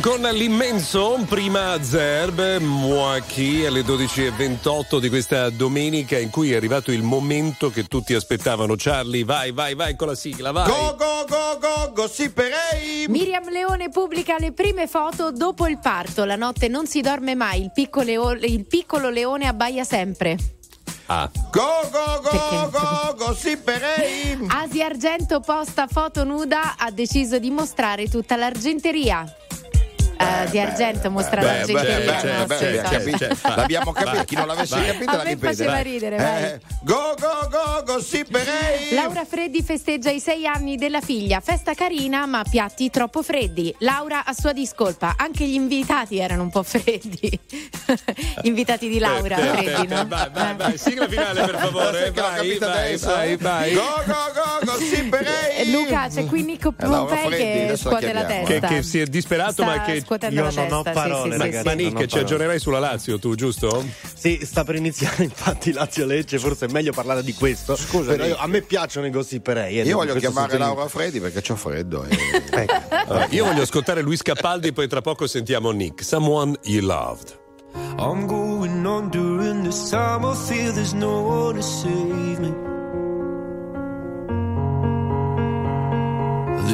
S1: Con l'immenso, prima Zerb, Moachi alle 12.28 di questa domenica in cui è arrivato il momento che tutti aspettavano. Charlie, vai, vai, vai con la sigla, vai.
S3: Go, go, go, go, gossiperei!
S2: Miriam Leone pubblica le prime foto dopo il parto. La notte non si dorme mai, il piccolo, il piccolo leone abbaia sempre.
S1: Ah.
S3: Go, go, go, go, gossiperei!
S2: Asia Argento posta foto nuda, ha deciso di mostrare tutta l'argenteria. Eh, di argento mostra
S3: Beh,
S2: l'argenteria.
S3: beh,
S2: no?
S3: beh,
S2: Sì,
S3: beh,
S2: sì.
S3: capito?
S1: Cioè,
S3: L'abbiamo capito, chi non l'avesse capito
S2: A
S3: la ripete.
S2: faceva ridere, vai.
S3: Eh, Go, go, go, gossiperei!
S2: Laura Freddi festeggia i sei anni della figlia. Festa carina, ma piatti troppo freddi. Laura a sua discolpa. Anche gli invitati erano un po' freddi. (laughs) invitati di Laura
S1: Eh, eh,
S2: Freddi,
S1: eh,
S2: no?
S1: Vai, vai, vai, sigla finale per (laughs) favore. Vai, vai, vai, vai.
S3: Go, go, go, gossiperei!
S2: Eh, Luca, c'è qui Nico Pompei che scuote la testa.
S1: Che, che si è disperato,
S2: Sta
S1: ma che.
S2: Scuotendo la testa. sì, sì, sì,
S1: Ma
S2: sì.
S1: Nick, ci aggiornerai sulla Lazio, tu, giusto?
S22: Sì, sta per iniziare (laughs) infatti Lazio Lecce, forse è meglio parlare di questo.
S3: Scusa,
S22: io- a me piacciono i gossiperei. eh,
S3: Io voglio chiamare. Laura Freddi perché c'ho freddo. e- (laughs)
S1: Allora, io voglio ascoltare Luis Capaldi, poi tra poco sentiamo Nick. Someone you loved.
S7: I'm going on during this time. I feel there's no one to save me.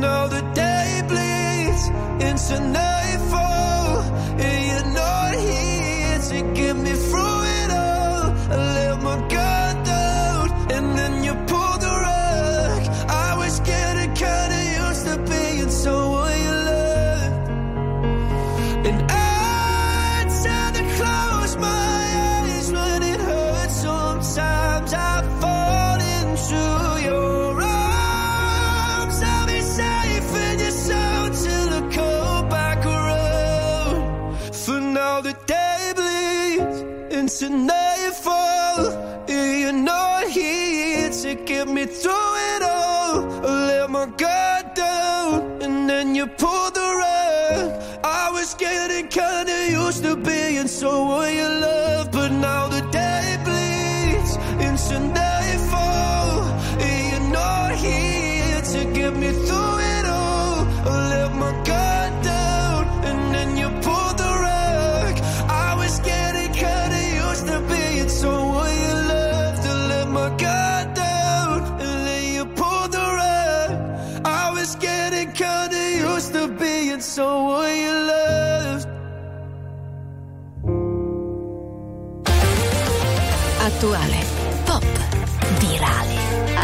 S7: escape. Now the day bleeds into nightfall, and you're not here to get me through it all. I let my guard into nightfall. And you're not here to get me through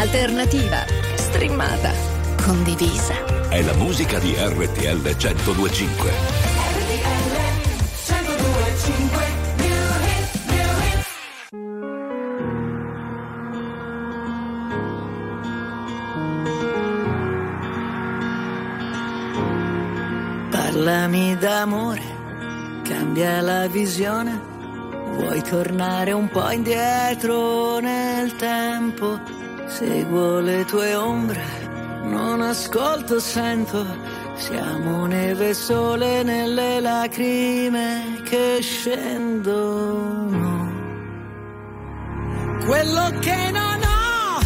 S23: alternativa, streamata, condivisa.
S20: È la musica di RTL 1025.
S24: Parlami d'amore, cambia la visione. Vuoi tornare un po' indietro nel tempo? Seguo le tue ombre, non ascolto, sento. Siamo neve e sole nelle lacrime che scendono. Quello che non ho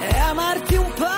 S24: è amarti un po',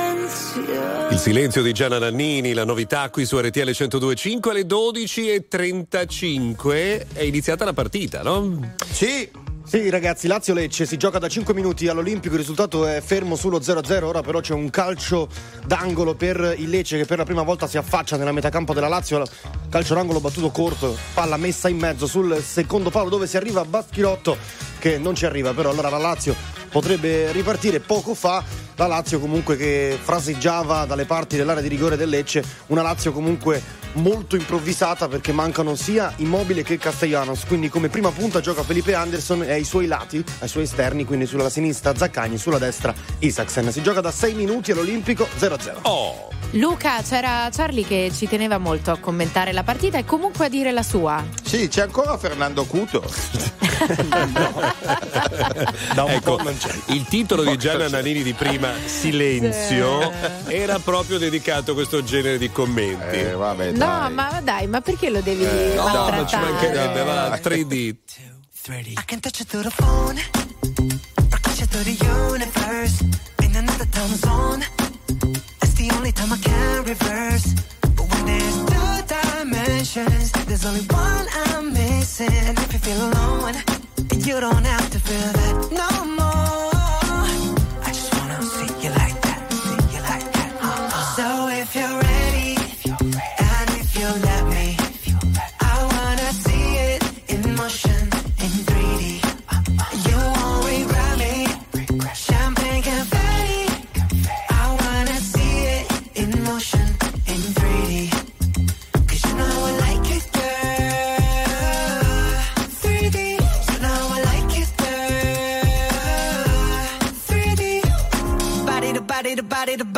S1: Il silenzio di Gianna Nannini, la novità qui su RTL 102.5 alle 12.35 è iniziata la partita, no?
S3: Sì.
S22: Sì, ragazzi, Lazio-Lecce si gioca da 5 minuti all'Olimpico, il risultato è fermo sullo 0-0, ora però c'è un calcio d'angolo per il Lecce che per la prima volta si affaccia nella metacampo della Lazio, calcio d'angolo battuto corto, palla messa in mezzo sul secondo palo dove si arriva Baschirotto che non ci arriva, però allora la Lazio potrebbe ripartire poco fa, la Lazio comunque che fraseggiava dalle parti dell'area di rigore del Lecce, una Lazio comunque molto improvvisata perché mancano sia Immobile che Castellanos, quindi come prima punta gioca Felipe Anderson e ai suoi lati, ai suoi esterni, quindi sulla sinistra Zaccagni, sulla destra Isaksen. Si gioca da 6 minuti all'Olimpico 0-0.
S1: Oh!
S2: Luca, c'era Charlie che ci teneva molto a commentare la partita e comunque a dire la sua.
S3: Sì, c'è ancora Fernando Cuto. (laughs) (laughs)
S1: ecco, il titolo di Gianna Nannini di prima, Silenzio, era proprio dedicato a questo genere di commenti.
S3: Eh, vabbè,
S2: No, ma dai, ma perché lo devi
S1: Eh, no, ma ci mancherebbe, va, 3D.
S4: I can touch you through the phone, rock you through the universe, in another time zone. It's the only time I can reverse. But when there's two dimensions, there's only one I'm missing. And if you feel alone, you don't have to feel that no more.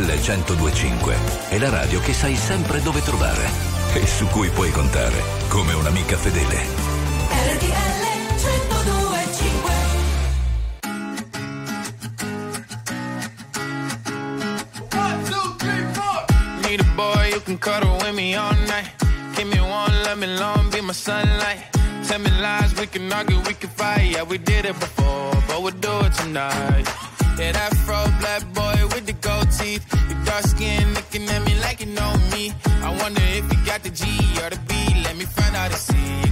S20: 1025 è la radio che sai sempre dove trovare e su cui puoi contare come un'amica fedele.
S5: RTL 1025
S25: Need a boy who can cuddle with me all night. Give me one, let me long, be my sunlight. Tell me lies, we can argue, we can fight. Yeah, we did it before, but we'll do it tonight. Yeah, that fro black boy with the gold teeth. Your dark skin looking at me like you know me. I wonder if you got the G or the B. Let me find out and see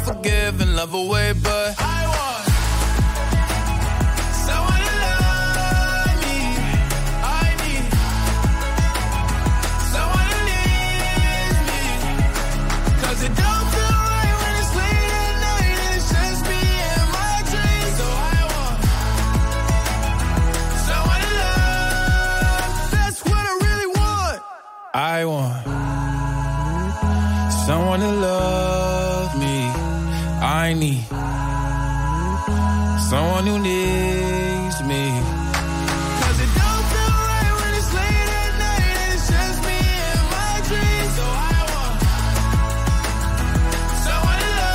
S25: And I'm not forgiving, love away, but I someone who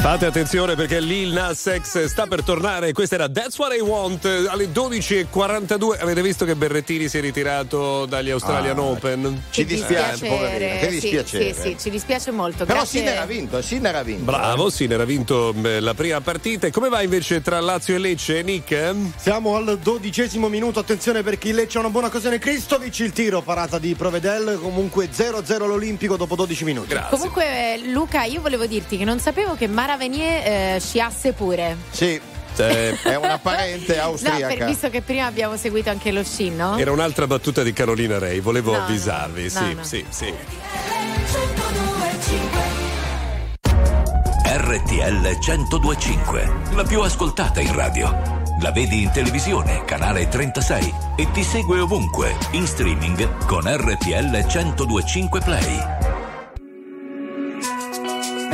S1: Fate attenzione perché Lil Nas X sta per tornare. Questa era That's What I Want eh, alle 12.42. Avete visto che Berrettini si è ritirato dagli Australian
S3: Ah,
S1: Open?
S3: Ci dispiace, poverino, che
S2: Sì,
S3: dispiacere.
S2: Sì, sì, ci dispiace molto.
S3: Però
S2: Grazie.
S3: Sinner ha vinto, Sinner ha vinto.
S1: Bravo, Sinner ha vinto la prima partita. E come va invece tra Lazio e Lecce, Nick?
S22: Siamo al dodicesimo minuto, attenzione perché il Lecce ha una buona occasione. Cristovic, il tiro, parata di Provedel, comunque 0-0 l'Olimpico dopo 12 minuti.
S2: Comunque, eh, Luca, io volevo dirti che non sapevo che Mara Venier eh, sciasse pure.
S3: Sì, è una (laughs) parente
S2: No,
S3: austriaca.
S2: per, visto che prima abbiamo seguito anche lo sci, no?
S1: Era un'altra battuta di Carolina Rei, volevo
S2: No, no,
S1: avvisarvi.
S2: no,
S1: sì,
S2: no.
S1: sì, sì.
S20: RTL 1025, la più ascoltata in radio. La vedi in televisione, canale 36 e ti segue ovunque, in streaming con RTL 1025 Play.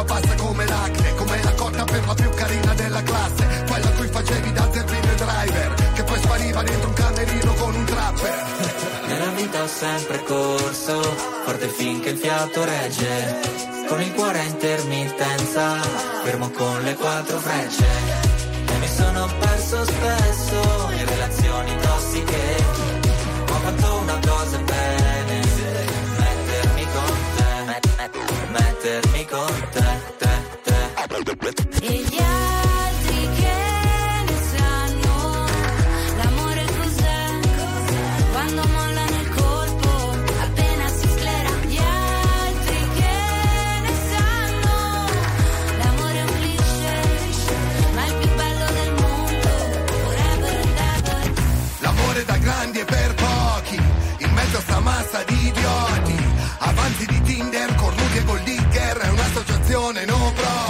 S26: roba passa come l'acne Come la cotta per la più carina della classe Quella cui facevi da zerbino driver Che poi spariva dentro un camerino con un trapper
S27: Nella vita ho sempre corso, forte finché il fiato regge. Con il cuore a intermittenza, fermo con le quattro frecce. E mi sono perso spesso in relazioni tossiche. Ma ho fatto una cosa bene, mettermi con te, met- met- mettermi con te,
S26: di idioti. Avanti di Tinder, cornuti e gold digger È un'associazione no Ci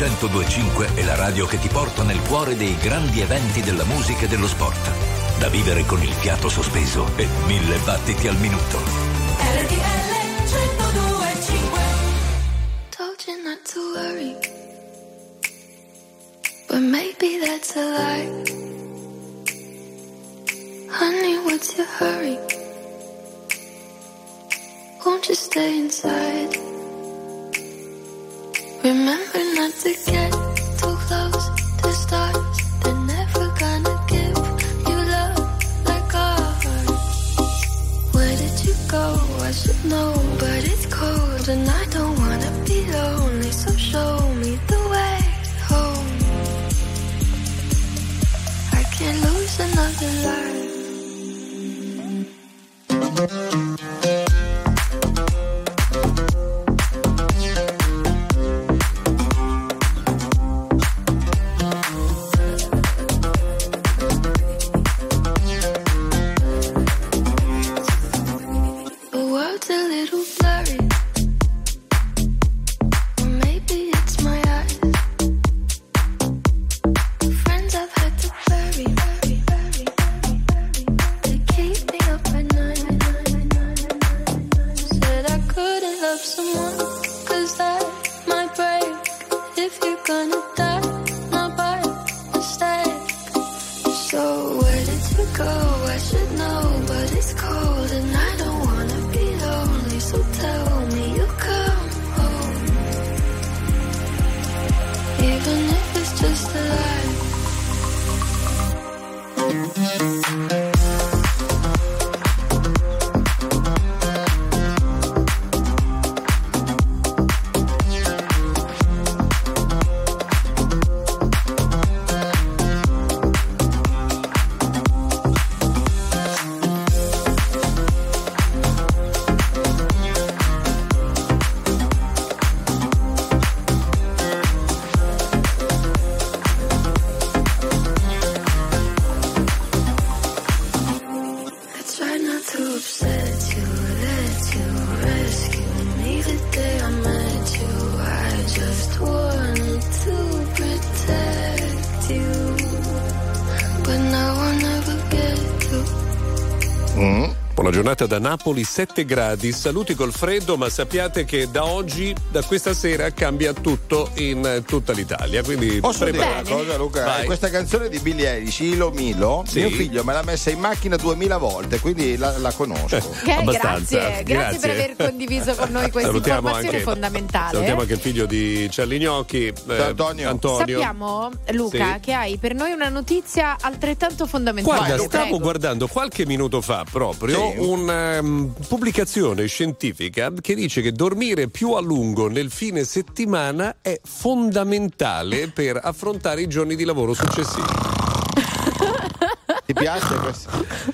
S13: 1025 è la radio che ti porta nel cuore dei grandi eventi della musica e dello sport. Da vivere con il fiato sospeso e mille battiti al minuto.
S5: RTL 1025
S28: Told you not to worry. But maybe that's a lie. Honey, what's your hurry? Won't you stay inside? Remember not to get
S1: giornata da Napoli 7 gradi, saluti col freddo, ma sappiate che da oggi, da questa sera, cambia tutto in eh, tutta l'Italia. Quindi
S3: Posso dire una cosa, Luca?
S1: Vai.
S3: Eh, Questa canzone di Billie Eilish, Ilo Milo,
S1: Sì.
S3: mio figlio me l'ha messa in macchina duemila volte, quindi la, la conosco.
S2: Ok,
S1: Abbastanza,
S2: grazie, grazie, per
S1: grazie.
S2: aver condiviso con noi questa
S1: Salutiamo
S2: informazione
S1: anche-
S2: fondamentale.
S1: Salutiamo anche il figlio di Charlie Gnocchi, eh, Antonio.
S2: Sappiamo, Luca,
S1: Sì.
S2: che hai per noi una notizia altrettanto fondamentale.
S1: Guarda, stavo
S2: Prego.
S1: guardando qualche minuto fa proprio
S3: Sì.
S1: una ehm, pubblicazione scientifica che dice che dormire più a lungo nel fine settimana è fondamentale per affrontare i giorni di lavoro successivi.
S3: Piace questo?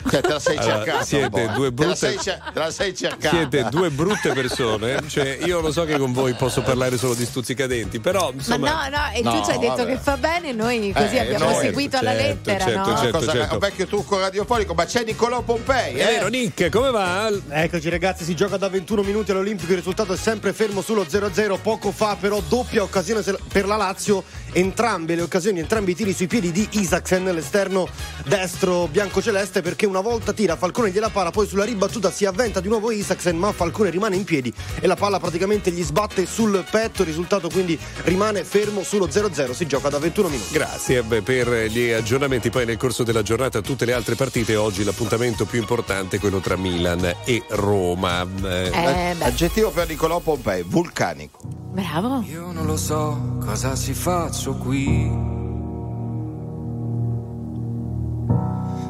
S3: Cioè, te la sei
S1: Allora,
S3: cercata.
S1: siete
S3: po'.
S1: due
S3: Te la
S1: brutte-
S3: te la sei cercata.
S1: Siete due brutte persone, cioè io lo so che con voi posso parlare solo di stuzzicadenti, però
S2: Ma
S1: insomma...
S2: no, no, e tu
S3: No,
S2: ci hai detto
S3: vabbè.
S2: che fa bene, noi così
S3: Eh,
S2: abbiamo
S3: noi-
S2: seguito alla
S1: certo,
S2: lettera,
S1: certo,
S2: no?
S1: certo.
S3: Cosa-
S1: certo.
S3: Un vecchio trucco radiofonico, ma c'è Niccolò Pompei,
S1: È
S3: eh?
S1: vero, Nick, come va?
S22: Eccoci ragazzi, si gioca da 21 minuti all'Olimpico, il risultato è sempre fermo sullo 0-0, poco fa però doppia occasione per la Lazio, entrambe le occasioni, entrambi i tiri sui piedi di Isaacsen, l'esterno destro biancoceleste perché una volta tira, Falcone gliela para, poi sulla ribattuta si avventa di nuovo Isaacsen ma Falcone rimane in piedi e la palla praticamente gli sbatte sul petto, il risultato quindi rimane fermo sullo 0-0, si gioca da 21 minuti.
S1: Grazie beh, per gli aggiornamenti. Poi nel corso della giornata tutte le altre partite. Oggi l'appuntamento più importante è quello tra Milan e Roma. Eh,
S2: Eh,
S3: Aggettivo per Niccolò Pompei, vulcanico.
S2: bravo.
S7: Io non lo so cosa si faccio qui.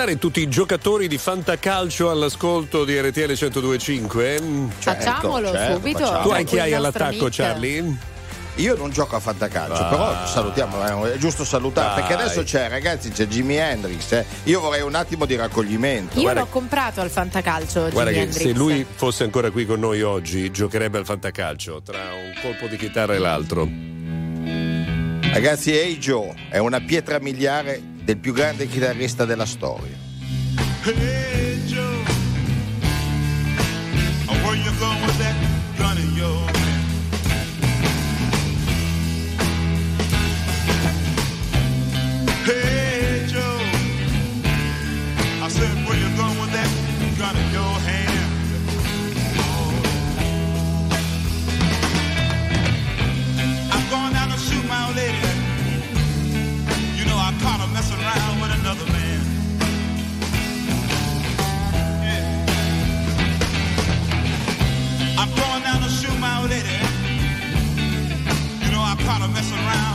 S1: salutare tutti i giocatori di Fantacalcio all'ascolto di RTL 1025?
S2: Facciamolo subito.
S1: Tu hai chi hai all'attacco,
S2: Nick.
S1: Charlie?
S3: Io non gioco a fantacalcio,
S1: Ah.
S3: però salutiamo, eh, è giusto salutare,
S1: Dai.
S3: perché adesso c'è, ragazzi, c'è Jimi Hendrix. eh. Io vorrei un attimo di raccoglimento.
S2: Io l'ho comprato al Fantacalcio.
S1: Guarda
S2: Jimi
S1: che se
S2: Hendrix.
S1: lui fosse ancora qui con noi oggi, giocherebbe al fantacalcio tra un colpo di chitarra e l'altro.
S3: Ragazzi, Hey Joe è una pietra miliare del più grande chitarrista della storia.
S26: Going down to shoot my lady. You know I caught her messing around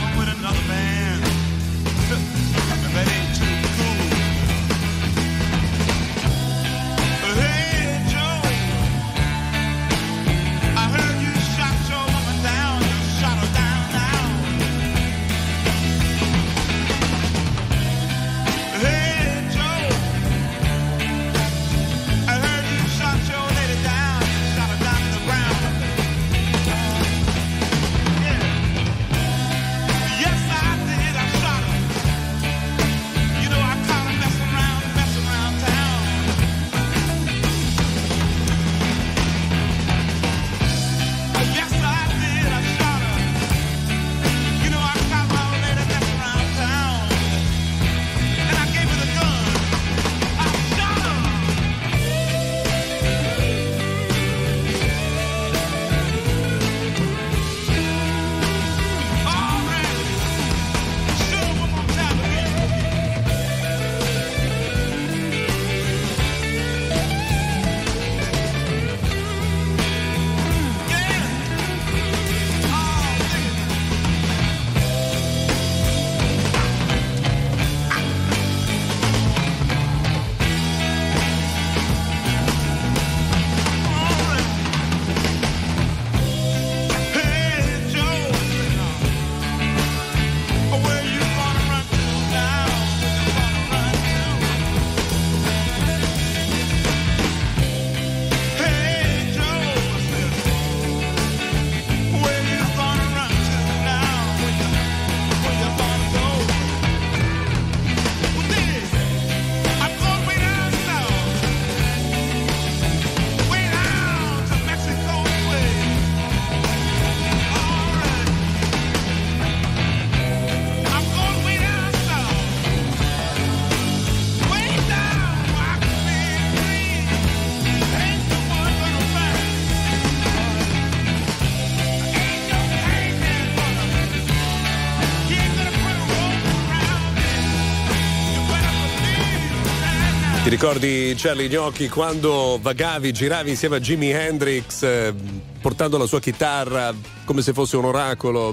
S1: ricordi Charlie Gnocchi quando vagavi, giravi insieme a Jimi Hendrix eh, portando la sua chitarra come se fosse un oracolo?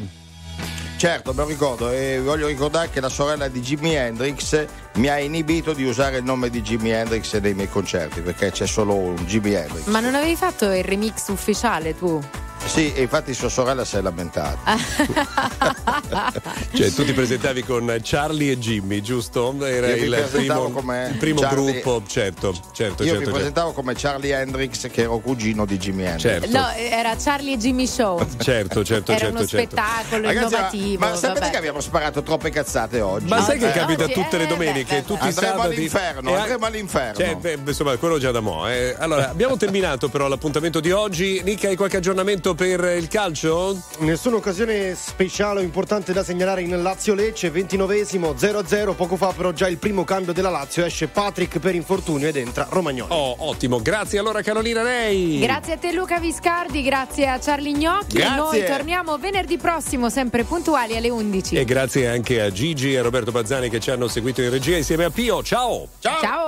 S3: Certo, me lo ricordo e voglio ricordare che la sorella di Jimi Hendrix mi ha inibito di usare il nome di Jimi Hendrix nei miei concerti perché c'è solo un Jimi Hendrix.
S2: Ma non avevi fatto il remix ufficiale tu?
S3: Sì, e infatti sua sorella si è lamentata. (laughs) (laughs)
S1: Cioè tu ti presentavi con Charlie e Jimmy, giusto? Era il primo,
S3: come
S1: il primo
S3: Charlie-
S1: gruppo, certo, certo,
S3: Io
S1: certo.
S3: mi
S1: certo.
S3: presentavo come Charlie Hendrix che ero cugino di Jimi Hendrix.
S1: Certo.
S2: No, era Charlie e Jimmy Show.
S1: Certo, certo,
S2: Era
S1: certo,
S2: uno
S1: certo.
S2: spettacolo
S3: Ragazzi,
S2: innovativo.
S3: ma sapete
S2: vabbè.
S3: che abbiamo sparato troppe cazzate oggi?
S1: Ma sai che
S3: Eh?
S1: capita
S2: Oggi-
S1: tutte le
S2: eh,
S1: domeniche,
S2: beh,
S1: tutti i
S3: Andremo
S1: sabati.
S3: all'inferno,
S1: E-
S3: andremo all'inferno.
S1: Cioè, beh, insomma, quello già da mo'. eh. Allora, abbiamo terminato però l'appuntamento di oggi. Nick, hai qualche aggiornamento per il calcio?
S22: Nessuna occasione speciale o importante da segnalare in Lazio Lecce, 29esimo 0-0. Poco fa, però, già il primo cambio della Lazio. Esce Patrick per infortunio ed entra Romagnoli.
S1: Oh, ottimo. Grazie allora, Carolina Rei.
S2: Grazie a te Luca Viscardi, grazie a Charlie Gnocchi.
S1: Grazie.
S2: Noi torniamo venerdì prossimo, sempre puntuali alle 11.
S1: E grazie anche a Gigi e a Roberto Bazzani che ci hanno seguito in regia insieme a Pio. Ciao!
S2: Ciao.